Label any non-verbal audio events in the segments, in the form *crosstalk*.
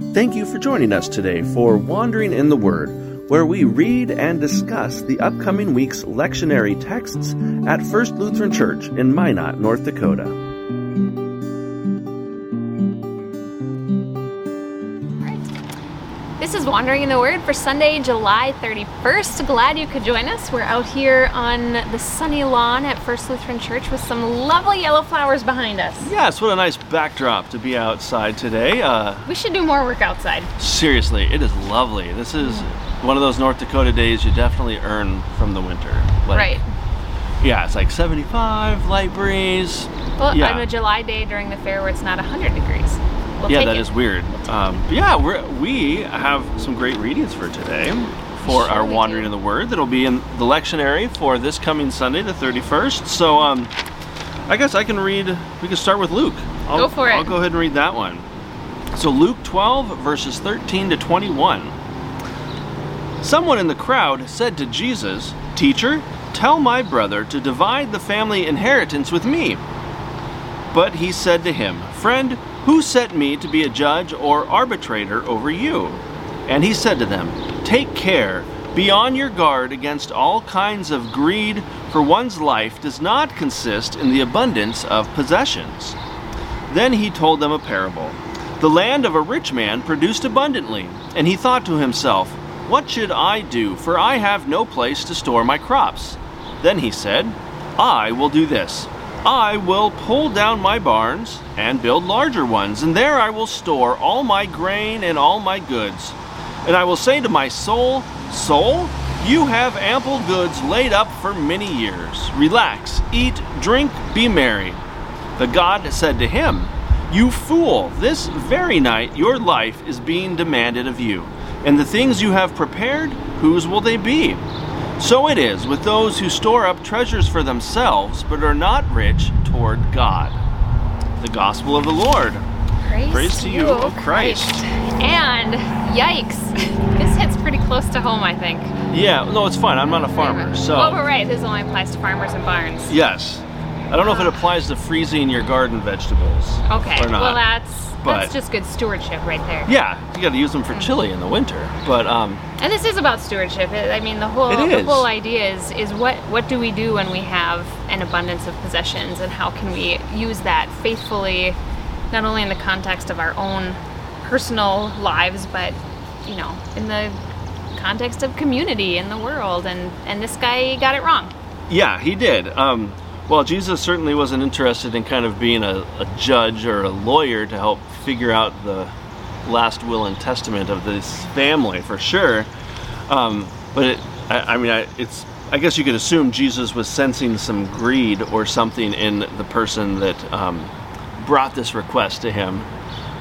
Thank you for joining us today for Wandering in the Word, where we read and discuss the upcoming week's lectionary texts at First Lutheran Church in Minot, North Dakota. This is Wandering in the Word for Sunday, July 31st. Glad you could join us. We're out here on the sunny lawn at First Lutheran Church with some lovely yellow flowers behind us. Yes, what a nice backdrop to be outside today. Uh, We should do more work outside. seriously, it is lovely. This is one of those North Dakota days you definitely earn from the winter. Like, right. Yeah, it's like 75, light breeze. Well, yeah. on a July day during the fair where it's not 100 degrees. We'll yeah, that it. is weird. Um, yeah, we're, we have some great readings for today for Sure our Wandering do. in the Word that'll be in the lectionary for this coming Sunday, the 31st. So um, I guess I can read, we can start with Luke. I'll, Go for it. I'll go ahead and read that one. So Luke 12, verses 13 to 21. Someone in the crowd said to Jesus, Teacher, tell my brother to divide the family inheritance with me. But he said to him, Friend, who set me to be a judge or arbitrator over you? And he said to them, Take care, be on your guard against all kinds of greed, for one's life does not consist in the abundance of possessions. Then he told them a parable. The land of a rich man produced abundantly, and he thought to himself, What should I do, for I have no place to store my crops? Then he said, I will do this. I will pull down my barns and build larger ones, and there I will store all my grain and all my goods. And I will say to my soul, Soul, you have ample goods laid up for many years. Relax, eat, drink, be merry. The God said to him, You fool, this very night your life is being demanded of you, and the things you have prepared, whose will they be? So it is with those who store up treasures for themselves, but are not rich toward God. The Gospel of the Lord. Praise, Praise to you, O Christ. And yikes, this hits pretty close to home, I think. Yeah, no, it's fine. I'm not a farmer, so. Oh, we're right. This only applies to farmers and barns. Yes. I don't know if it applies to freezing your garden vegetables. Okay. Or not. Well, that's but- that's just good stewardship right there. Yeah, you got to use them for chili in the winter. But um, And this is about stewardship. I mean, the whole the whole idea is is what what do we do when we have an abundance of possessions, and how can we use that faithfully, not only in the context of our own personal lives, but you know, in the context of community in the world. And and this guy got it wrong. yeah, he did. Um, well, Jesus certainly wasn't interested in kind of being a, a judge or a lawyer to help figure out the last will and testament of this family, for sure. Um, but it, I, I mean, I, it's. I guess you could assume Jesus was sensing some greed or something in the person that um, brought this request to him.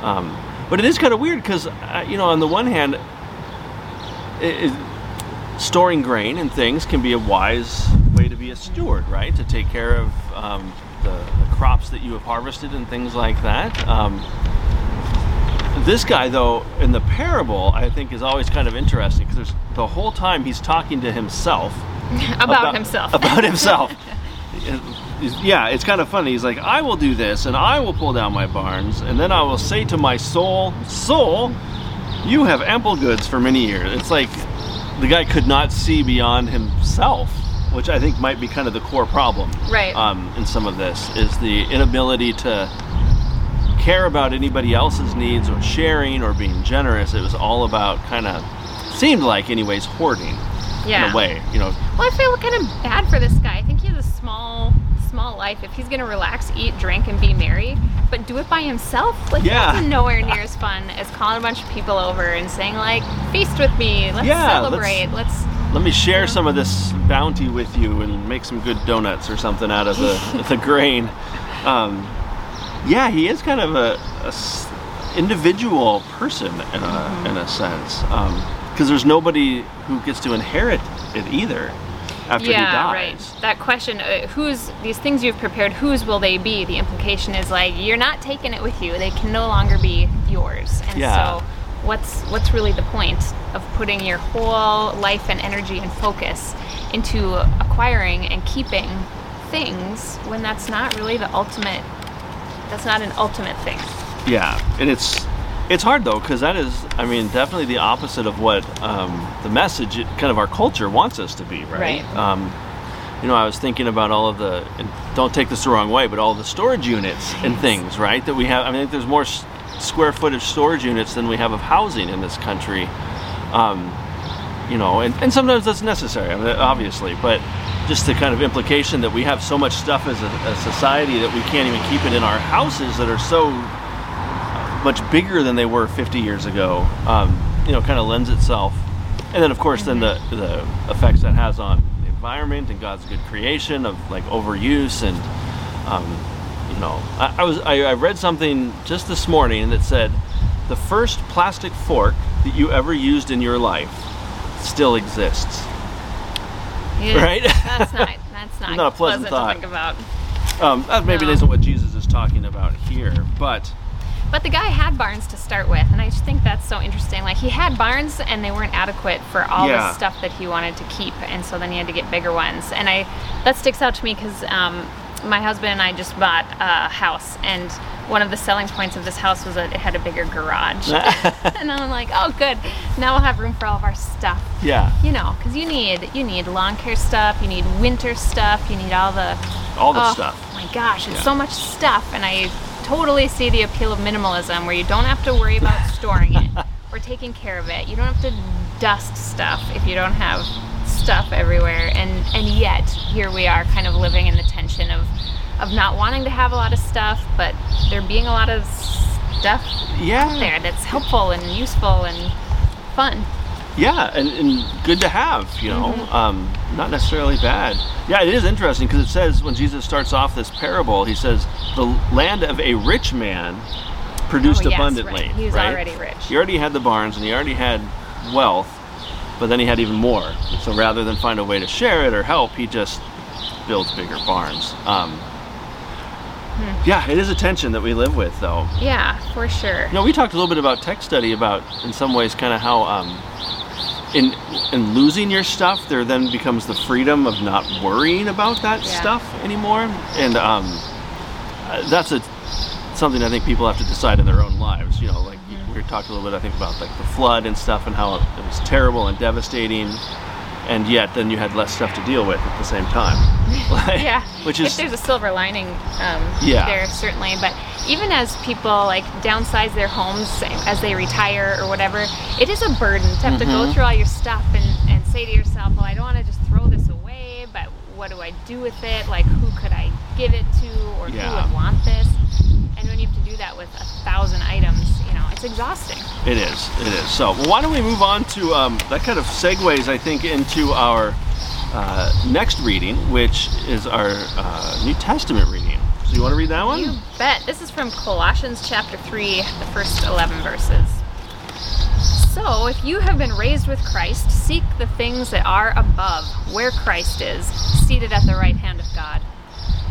Um, but it is kind of weird because, uh, you know, on the one hand, it, it, storing grain and things can be a wise be a steward, right? To take care of um, the, the crops that you have harvested and things like that. Um, this guy, though, in the parable, I think is always kind of interesting because the whole time he's talking to himself *laughs* about, himself. About himself. *laughs* yeah, it's kind of funny. He's like, I will do this, and I will pull down my barns, and then I will say to my soul, Soul, you have ample goods for many years. It's like the guy could not see beyond himself, which I think might be kind of the core problem. Right. Um, in some of this is the inability to care about anybody else's needs or sharing or being generous. It was all about kind of seemed like, anyways, hoarding yeah. in a way. You know, Well, I feel kind of bad for this guy. I think he has a small, small life. If he's gonna relax, eat, drink, and be merry, but do it by himself, like Yeah. that's nowhere near as fun as calling a bunch of people over and saying like, "Feast with me. Let's Yeah, let's- celebrate. Let's." Let me share some of this bounty with you and make some good donuts or something out of the, *laughs* the grain. Um, yeah, he is kind of a, a individual person in a, in a sense. Because there's nobody who gets to inherit it either after yeah, he dies. right. That question, uh, who's these things you've prepared? Whose will they be? The implication is like you're not taking it with you. They can no longer be yours. And Yeah. so, what's what's really the point of putting your whole life and energy and focus into acquiring and keeping things when that's not really the ultimate? That's not an ultimate thing. Yeah, and it's It's hard though, because that is, I mean, definitely the opposite of what um, the message, kind of our culture wants us to be, right? Right. Um, you know, I was thinking about all of the, and don't take this the wrong way, but all the storage units and things, right? That we have. I mean, I think there's more square footage storage units than we have of housing in this country. Um, you know, and, and sometimes that's necessary, I mean, obviously, but just the kind of implication that we have so much stuff as a, a society that we can't even keep it in our houses that are so much bigger than they were 50 years ago, um, you know, kind of lends itself. And then, of course, then the, the effects that has on the environment and God's good creation of like overuse and, um, know, I, I was I, I read something just this morning that said the first plastic fork that you ever used in your life still exists. Yeah, Right? That's not. That's not, *laughs* Not a pleasant thought. to think about. Um, that maybe No. isn't what Jesus is talking about here, but But the guy had barns to start with, and I just think that's so interesting. Like he had barns, and they weren't adequate for all Yeah. the stuff that he wanted to keep, and so then he had to get bigger ones. And I that sticks out to me because um, my husband and I just bought a house, and one of the selling points of this house was that it had a bigger garage. *laughs* and I'm like, oh, good. Now we'll have room for all of our stuff. yeah, You know, because you need you need lawn care stuff, you need winter stuff, you need all the all the oh, stuff. My gosh, it's Yeah. so much stuff, and I totally see the appeal of minimalism, where you don't have to worry about storing it *laughs* or taking care of it. You don't have to dust stuff if you don't have stuff everywhere, and and yet here we are, kind of living in the tension of of not wanting to have a lot of stuff, but there being a lot of stuff Yeah, there that's helpful and useful and fun. Yeah, and, and good to have, you know, um, not necessarily bad. Yeah, it is interesting because it says when Jesus starts off this parable, he says, The land of a rich man produced Oh, yes, abundantly. right. He was right? already rich. He already had the barns and he already had wealth, but then he had even more. So rather than find a way to share it or help, he just builds bigger barns. Um, Hmm. Yeah, it is a tension that we live with, though. Yeah, for sure. You know, we talked a little bit about tech study about, in some ways, kind of how um, in in losing your stuff, there then becomes the freedom of not worrying about that Yeah. stuff anymore, and um, uh, that's a something I think people have to decide in their own lives. You know, like Mm-hmm. Were talking a little bit, I think, about like the flood and stuff, and how it, was terrible and devastating, and yet then you had less stuff to deal with at the same time. Like, *laughs* yeah *laughs* which is if there's a silver lining um, Yeah. there certainly but even as people like downsize their homes as they retire or whatever it is a burden to have to Mm-hmm. go through all your stuff and, and say to yourself well i don't want to just throw this away but what do i do with it like who could i give it to or Yeah. who would want this and when you have to do that with a thousand items it's exhausting It is. It is. So, well, why don't we move on to um, that kind of segues, I think, into our uh, next reading, which is our uh, New Testament reading. So, you want to read that one? You bet. This is from Colossians chapter 3, the first 11 verses. So, if you have been raised with Christ, seek the things that are above, where Christ is, seated at the right hand of God.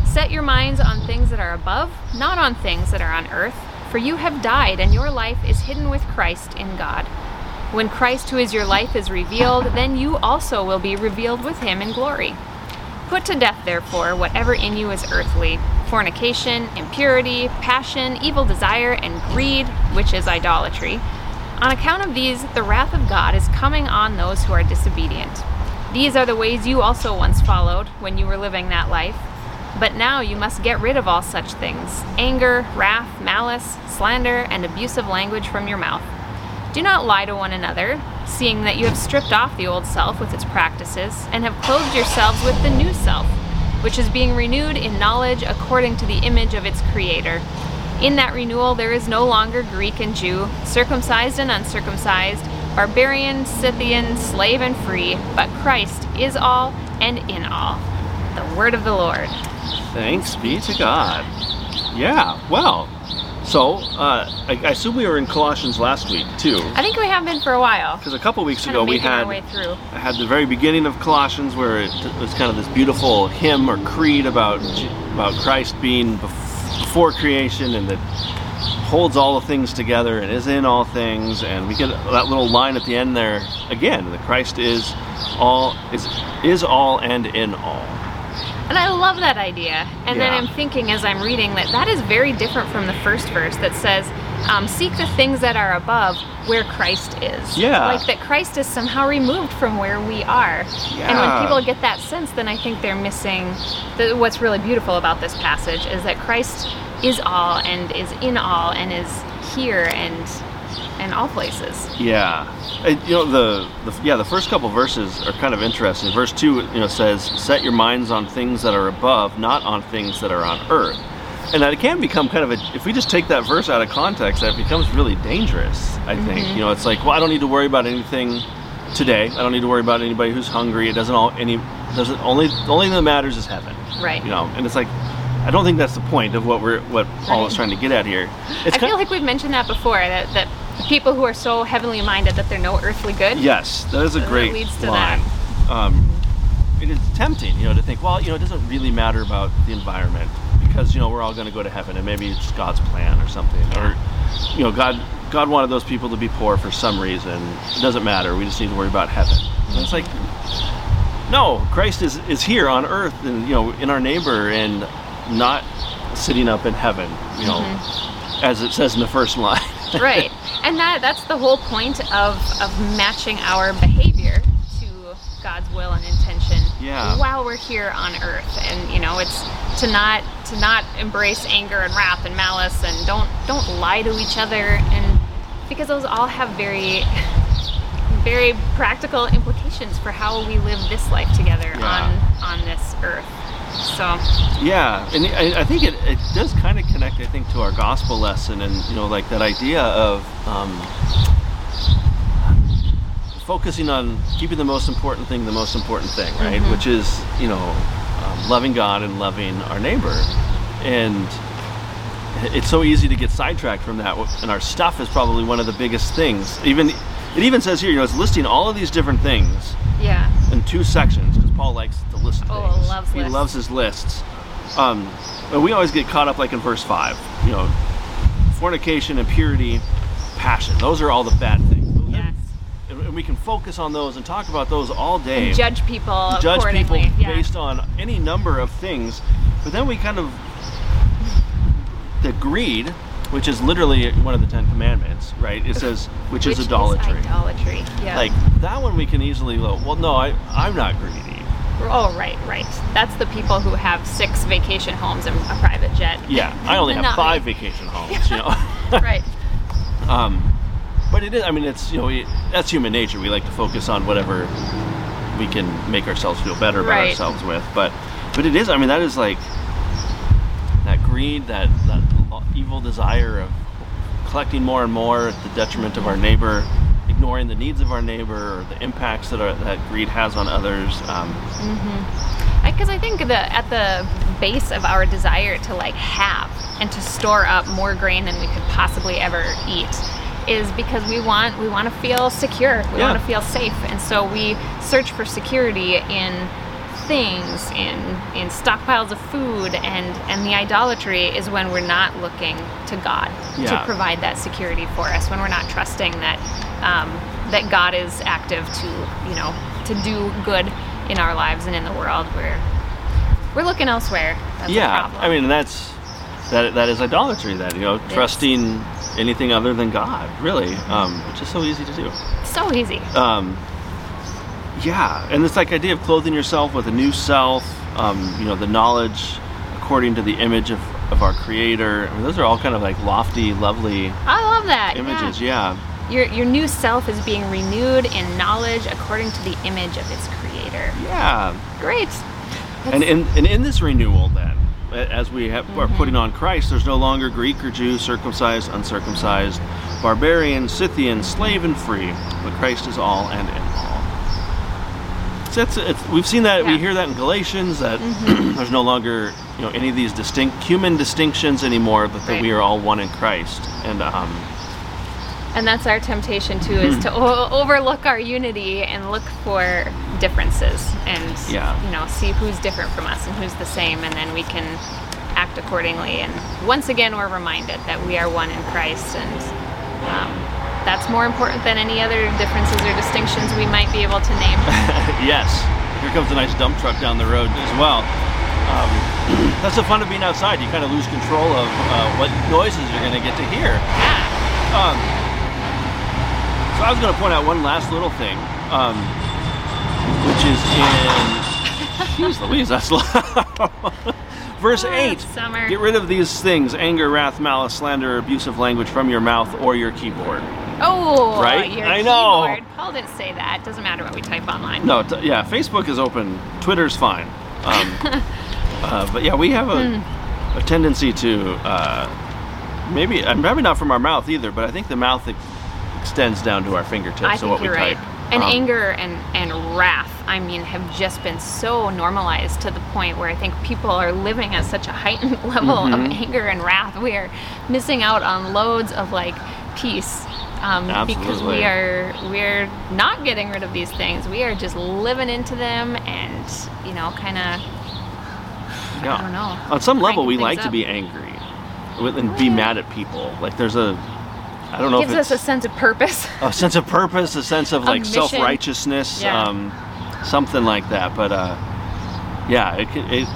Set your minds on things that are above, not on things that are on earth, for you have died, and your life is hidden with Christ in God. When Christ, who is your life, is revealed, then you also will be revealed with him in glory. Put to death, therefore, whatever in you is earthly fornication, impurity, passion, evil desire, and greed, which is idolatry. On account of these, the wrath of God is coming on those who are disobedient. These are the ways you also once followed when you were living that life. But now you must get rid of all such things anger, wrath, malice, slander, and abusive language from your mouth. Do not lie to one another, seeing that you have stripped off the old self with its practices, and have clothed yourselves with the new self, which is being renewed in knowledge according to the image of its Creator. In that renewal, there is no longer Greek and Jew, circumcised and uncircumcised, barbarian, Scythian, slave and free, but Christ is all and in all. The word of the Lord. Thanks be to God. Yeah, well, so uh, I, I assume we were in Colossians last week, too. I think we have been for a while. Because a couple weeks Kind ago we had our way through. I had the very beginning of Colossians where it was kind of this beautiful hymn or creed about about Christ being before creation and that holds all the things together and is in all things and we get that little line at the end there again that Christ is all is is all and in all. And I love that idea. And then I'm thinking as I'm reading that that is very different from the first verse that says, um, seek the things that are above where Christ is. Yeah. Like that Christ is somehow removed from where we are. Yeah. And when people get that sense, then I think they're missing the, what's really beautiful about this passage is that Christ is all and is in all and is here and in all places. Yeah, And, you know the, the yeah the first couple verses are kind of interesting. Verse two, you know, says, "Set your minds on things that are above, not on things that are on earth." And that it can become kind of a if we just take that verse out of context, that becomes really dangerous. I think mm-hmm. you know it's like, well, I don't need to worry about anything today. I don't need to worry about anybody who's hungry. It doesn't all any doesn't only the only thing that matters is heaven. Right. You know, and it's like. I don't think that's the point of what we're what Paul is trying to get at here. It's I feel like we've mentioned that before that, that people who are so heavenly minded that they're no earthly good. Yes, that is a That great leads to line. Um, it is tempting, you know, to think, well, you know, it doesn't really matter about the environment because you know we're all going to go to heaven, and maybe it's God's plan or something, or you know, God God wanted those people to be poor for some reason. It doesn't matter. We just need to worry about heaven. And it's like, no, Christ is is here on earth, and you know, in our neighbor, and not sitting up in heaven. You know, Mm-hmm. as it says in the first line. *laughs* right and that that's the whole point of of matching our behavior to god's will and intention Yeah. while we're here on earth and you know it's to not to not embrace anger and wrath and malice and don't don't lie to each other and because those all have very very practical implications for how we live this life together Yeah. on on this earth so Yeah, and I, I think it, it does kind of connect, I think, to our gospel lesson, and you know, like that idea of um, focusing on keeping the most important thing the most important thing, right? Mhm. Which is, you know, um, loving God and loving our neighbor, and it's so easy to get sidetracked from that. And our stuff is probably one of the biggest things. Even it even says here, you know, it's listing all of these different things yeah two sections because Paul likes to list Oh, things. loves he lists. loves his lists. Um, but we always get caught up like in verse five. You know, fornication, impurity, passion. Those are all the bad things. yes And and we can focus on those and talk about those all day. judge people Judge people yeah. based on any number of things. But then we kind of the greed, which is literally one of the Ten Commandments, right? It says, which, is idolatry. idolatry. Yeah. Like that one, we can easily go. Well, no, I, I'm not greedy. oh, right, right. That's the people who have six vacation homes and a private jet. Yeah, I only have Not me. five vacation homes. You know. *laughs* *laughs* right. um, but it is. I mean, it's you know, we, that's human nature. We like to focus on whatever we can make ourselves feel better about Right. ourselves with. But, but it is. I mean, that is like that greed, that that evil desire of collecting more and more at the detriment of our neighbor, ignoring the needs of our neighbor, or the impacts that our, that greed has on others. Um, Because I think the at the base of our desire to like have and to store up more grain than we could possibly ever eat is because we want we want to feel secure. We Yeah. want to feel safe, and so we search for security in things, in in stockpiles of food, and and the idolatry is when we're not looking to God to provide that security for us. When we're not trusting that um, that God is active to you know to do good in our lives and in the world. We're we're looking elsewhere. That's yeah, problem. I mean that's that that is idolatry. That you know, trusting anything other than God, really, um, which is so easy to do. so easy. Um, yeah, and this like idea of clothing yourself with a new self, um, you know, the knowledge according to the image of, of our Creator. I mean, those are all kind of like lofty, lovely I love that. images. Yeah. Your your new self is being renewed in knowledge according to the image of its creator. yeah, Great. And in and in this renewal, then, as we have, are Mm-hmm. putting on Christ, there's no longer Greek or Jew, circumcised, uncircumcised, barbarian, Scythian, slave, and free, but Christ is all and in all. That's it's, we've seen that we Yeah. Mm-hmm. hear that in Galatians that *clears throat* there's no longer you know any of these distinct human distinctions anymore, but that Right. we are all one in Christ. And um, And that's our temptation too, is to *clears throat* o- overlook our unity and look for differences, and Yeah. you know, see who's different from us and who's the same, and then we can act accordingly. And once again, we're reminded that we are one in Christ, and um, that's more important than any other differences or distinctions we might be able to name. *laughs* yes, here comes a nice dump truck down the road as well. um, *clears throat* that's the fun of being outside. You kind of lose control of uh, what noises you're going to get to hear. Yeah. Um, so I was going to point out one last little thing, um, which is in. *laughs* Jeez Louise, that's loud. *laughs* Verse Oh, 8 it's summer. Get rid of these things anger, wrath, malice, slander, abusive language from your mouth or your keyboard. Oh, Right? I know. Keyboard. Paul didn't say that. Doesn't matter what we type online. No, t- yeah, Facebook is open, Twitter's fine. Um, *laughs* uh, but yeah, we have a, Hmm. a tendency to uh, maybe, and probably not from our mouth either, but I think the mouth ex- extends down to our fingertips. I so think what you're we right. type. And Um, anger and, and wrath, I mean, have just been so normalized to the point where I think people are living at such a heightened *laughs* level Mhm. of anger and wrath. We are missing out on loads of like peace um, because we are we're not getting rid of these things. We are just living into them and you know, kind of Yeah. I don't know. On some level, we like to be angry and be mad at people. Like there's a, I don't know gives if us a sense of purpose. *laughs* a sense of purpose, a sense of like self righteousness, Yeah. um, something like that. But uh, yeah, it, it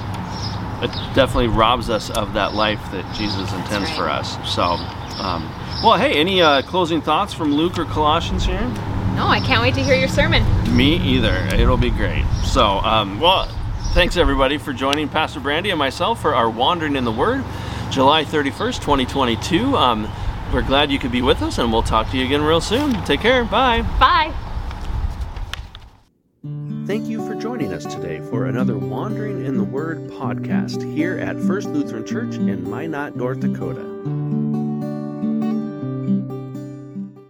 it definitely robs us of that life that Jesus intends right. for us. So, um, well, hey, any uh, closing thoughts from Luke or Colossians here? no, I can't wait to hear your sermon. Me either. It'll be great. So, um, well, thanks everybody for joining Pastor Brandy and myself for our Wandering in the Word, July 31st, 2022. Um, we're glad you could be with us, and we'll talk to you again real soon. Take care. Bye. Bye. Thank you for joining us today for another Wandering in the Word podcast here at First Lutheran Church in Minot, North Dakota.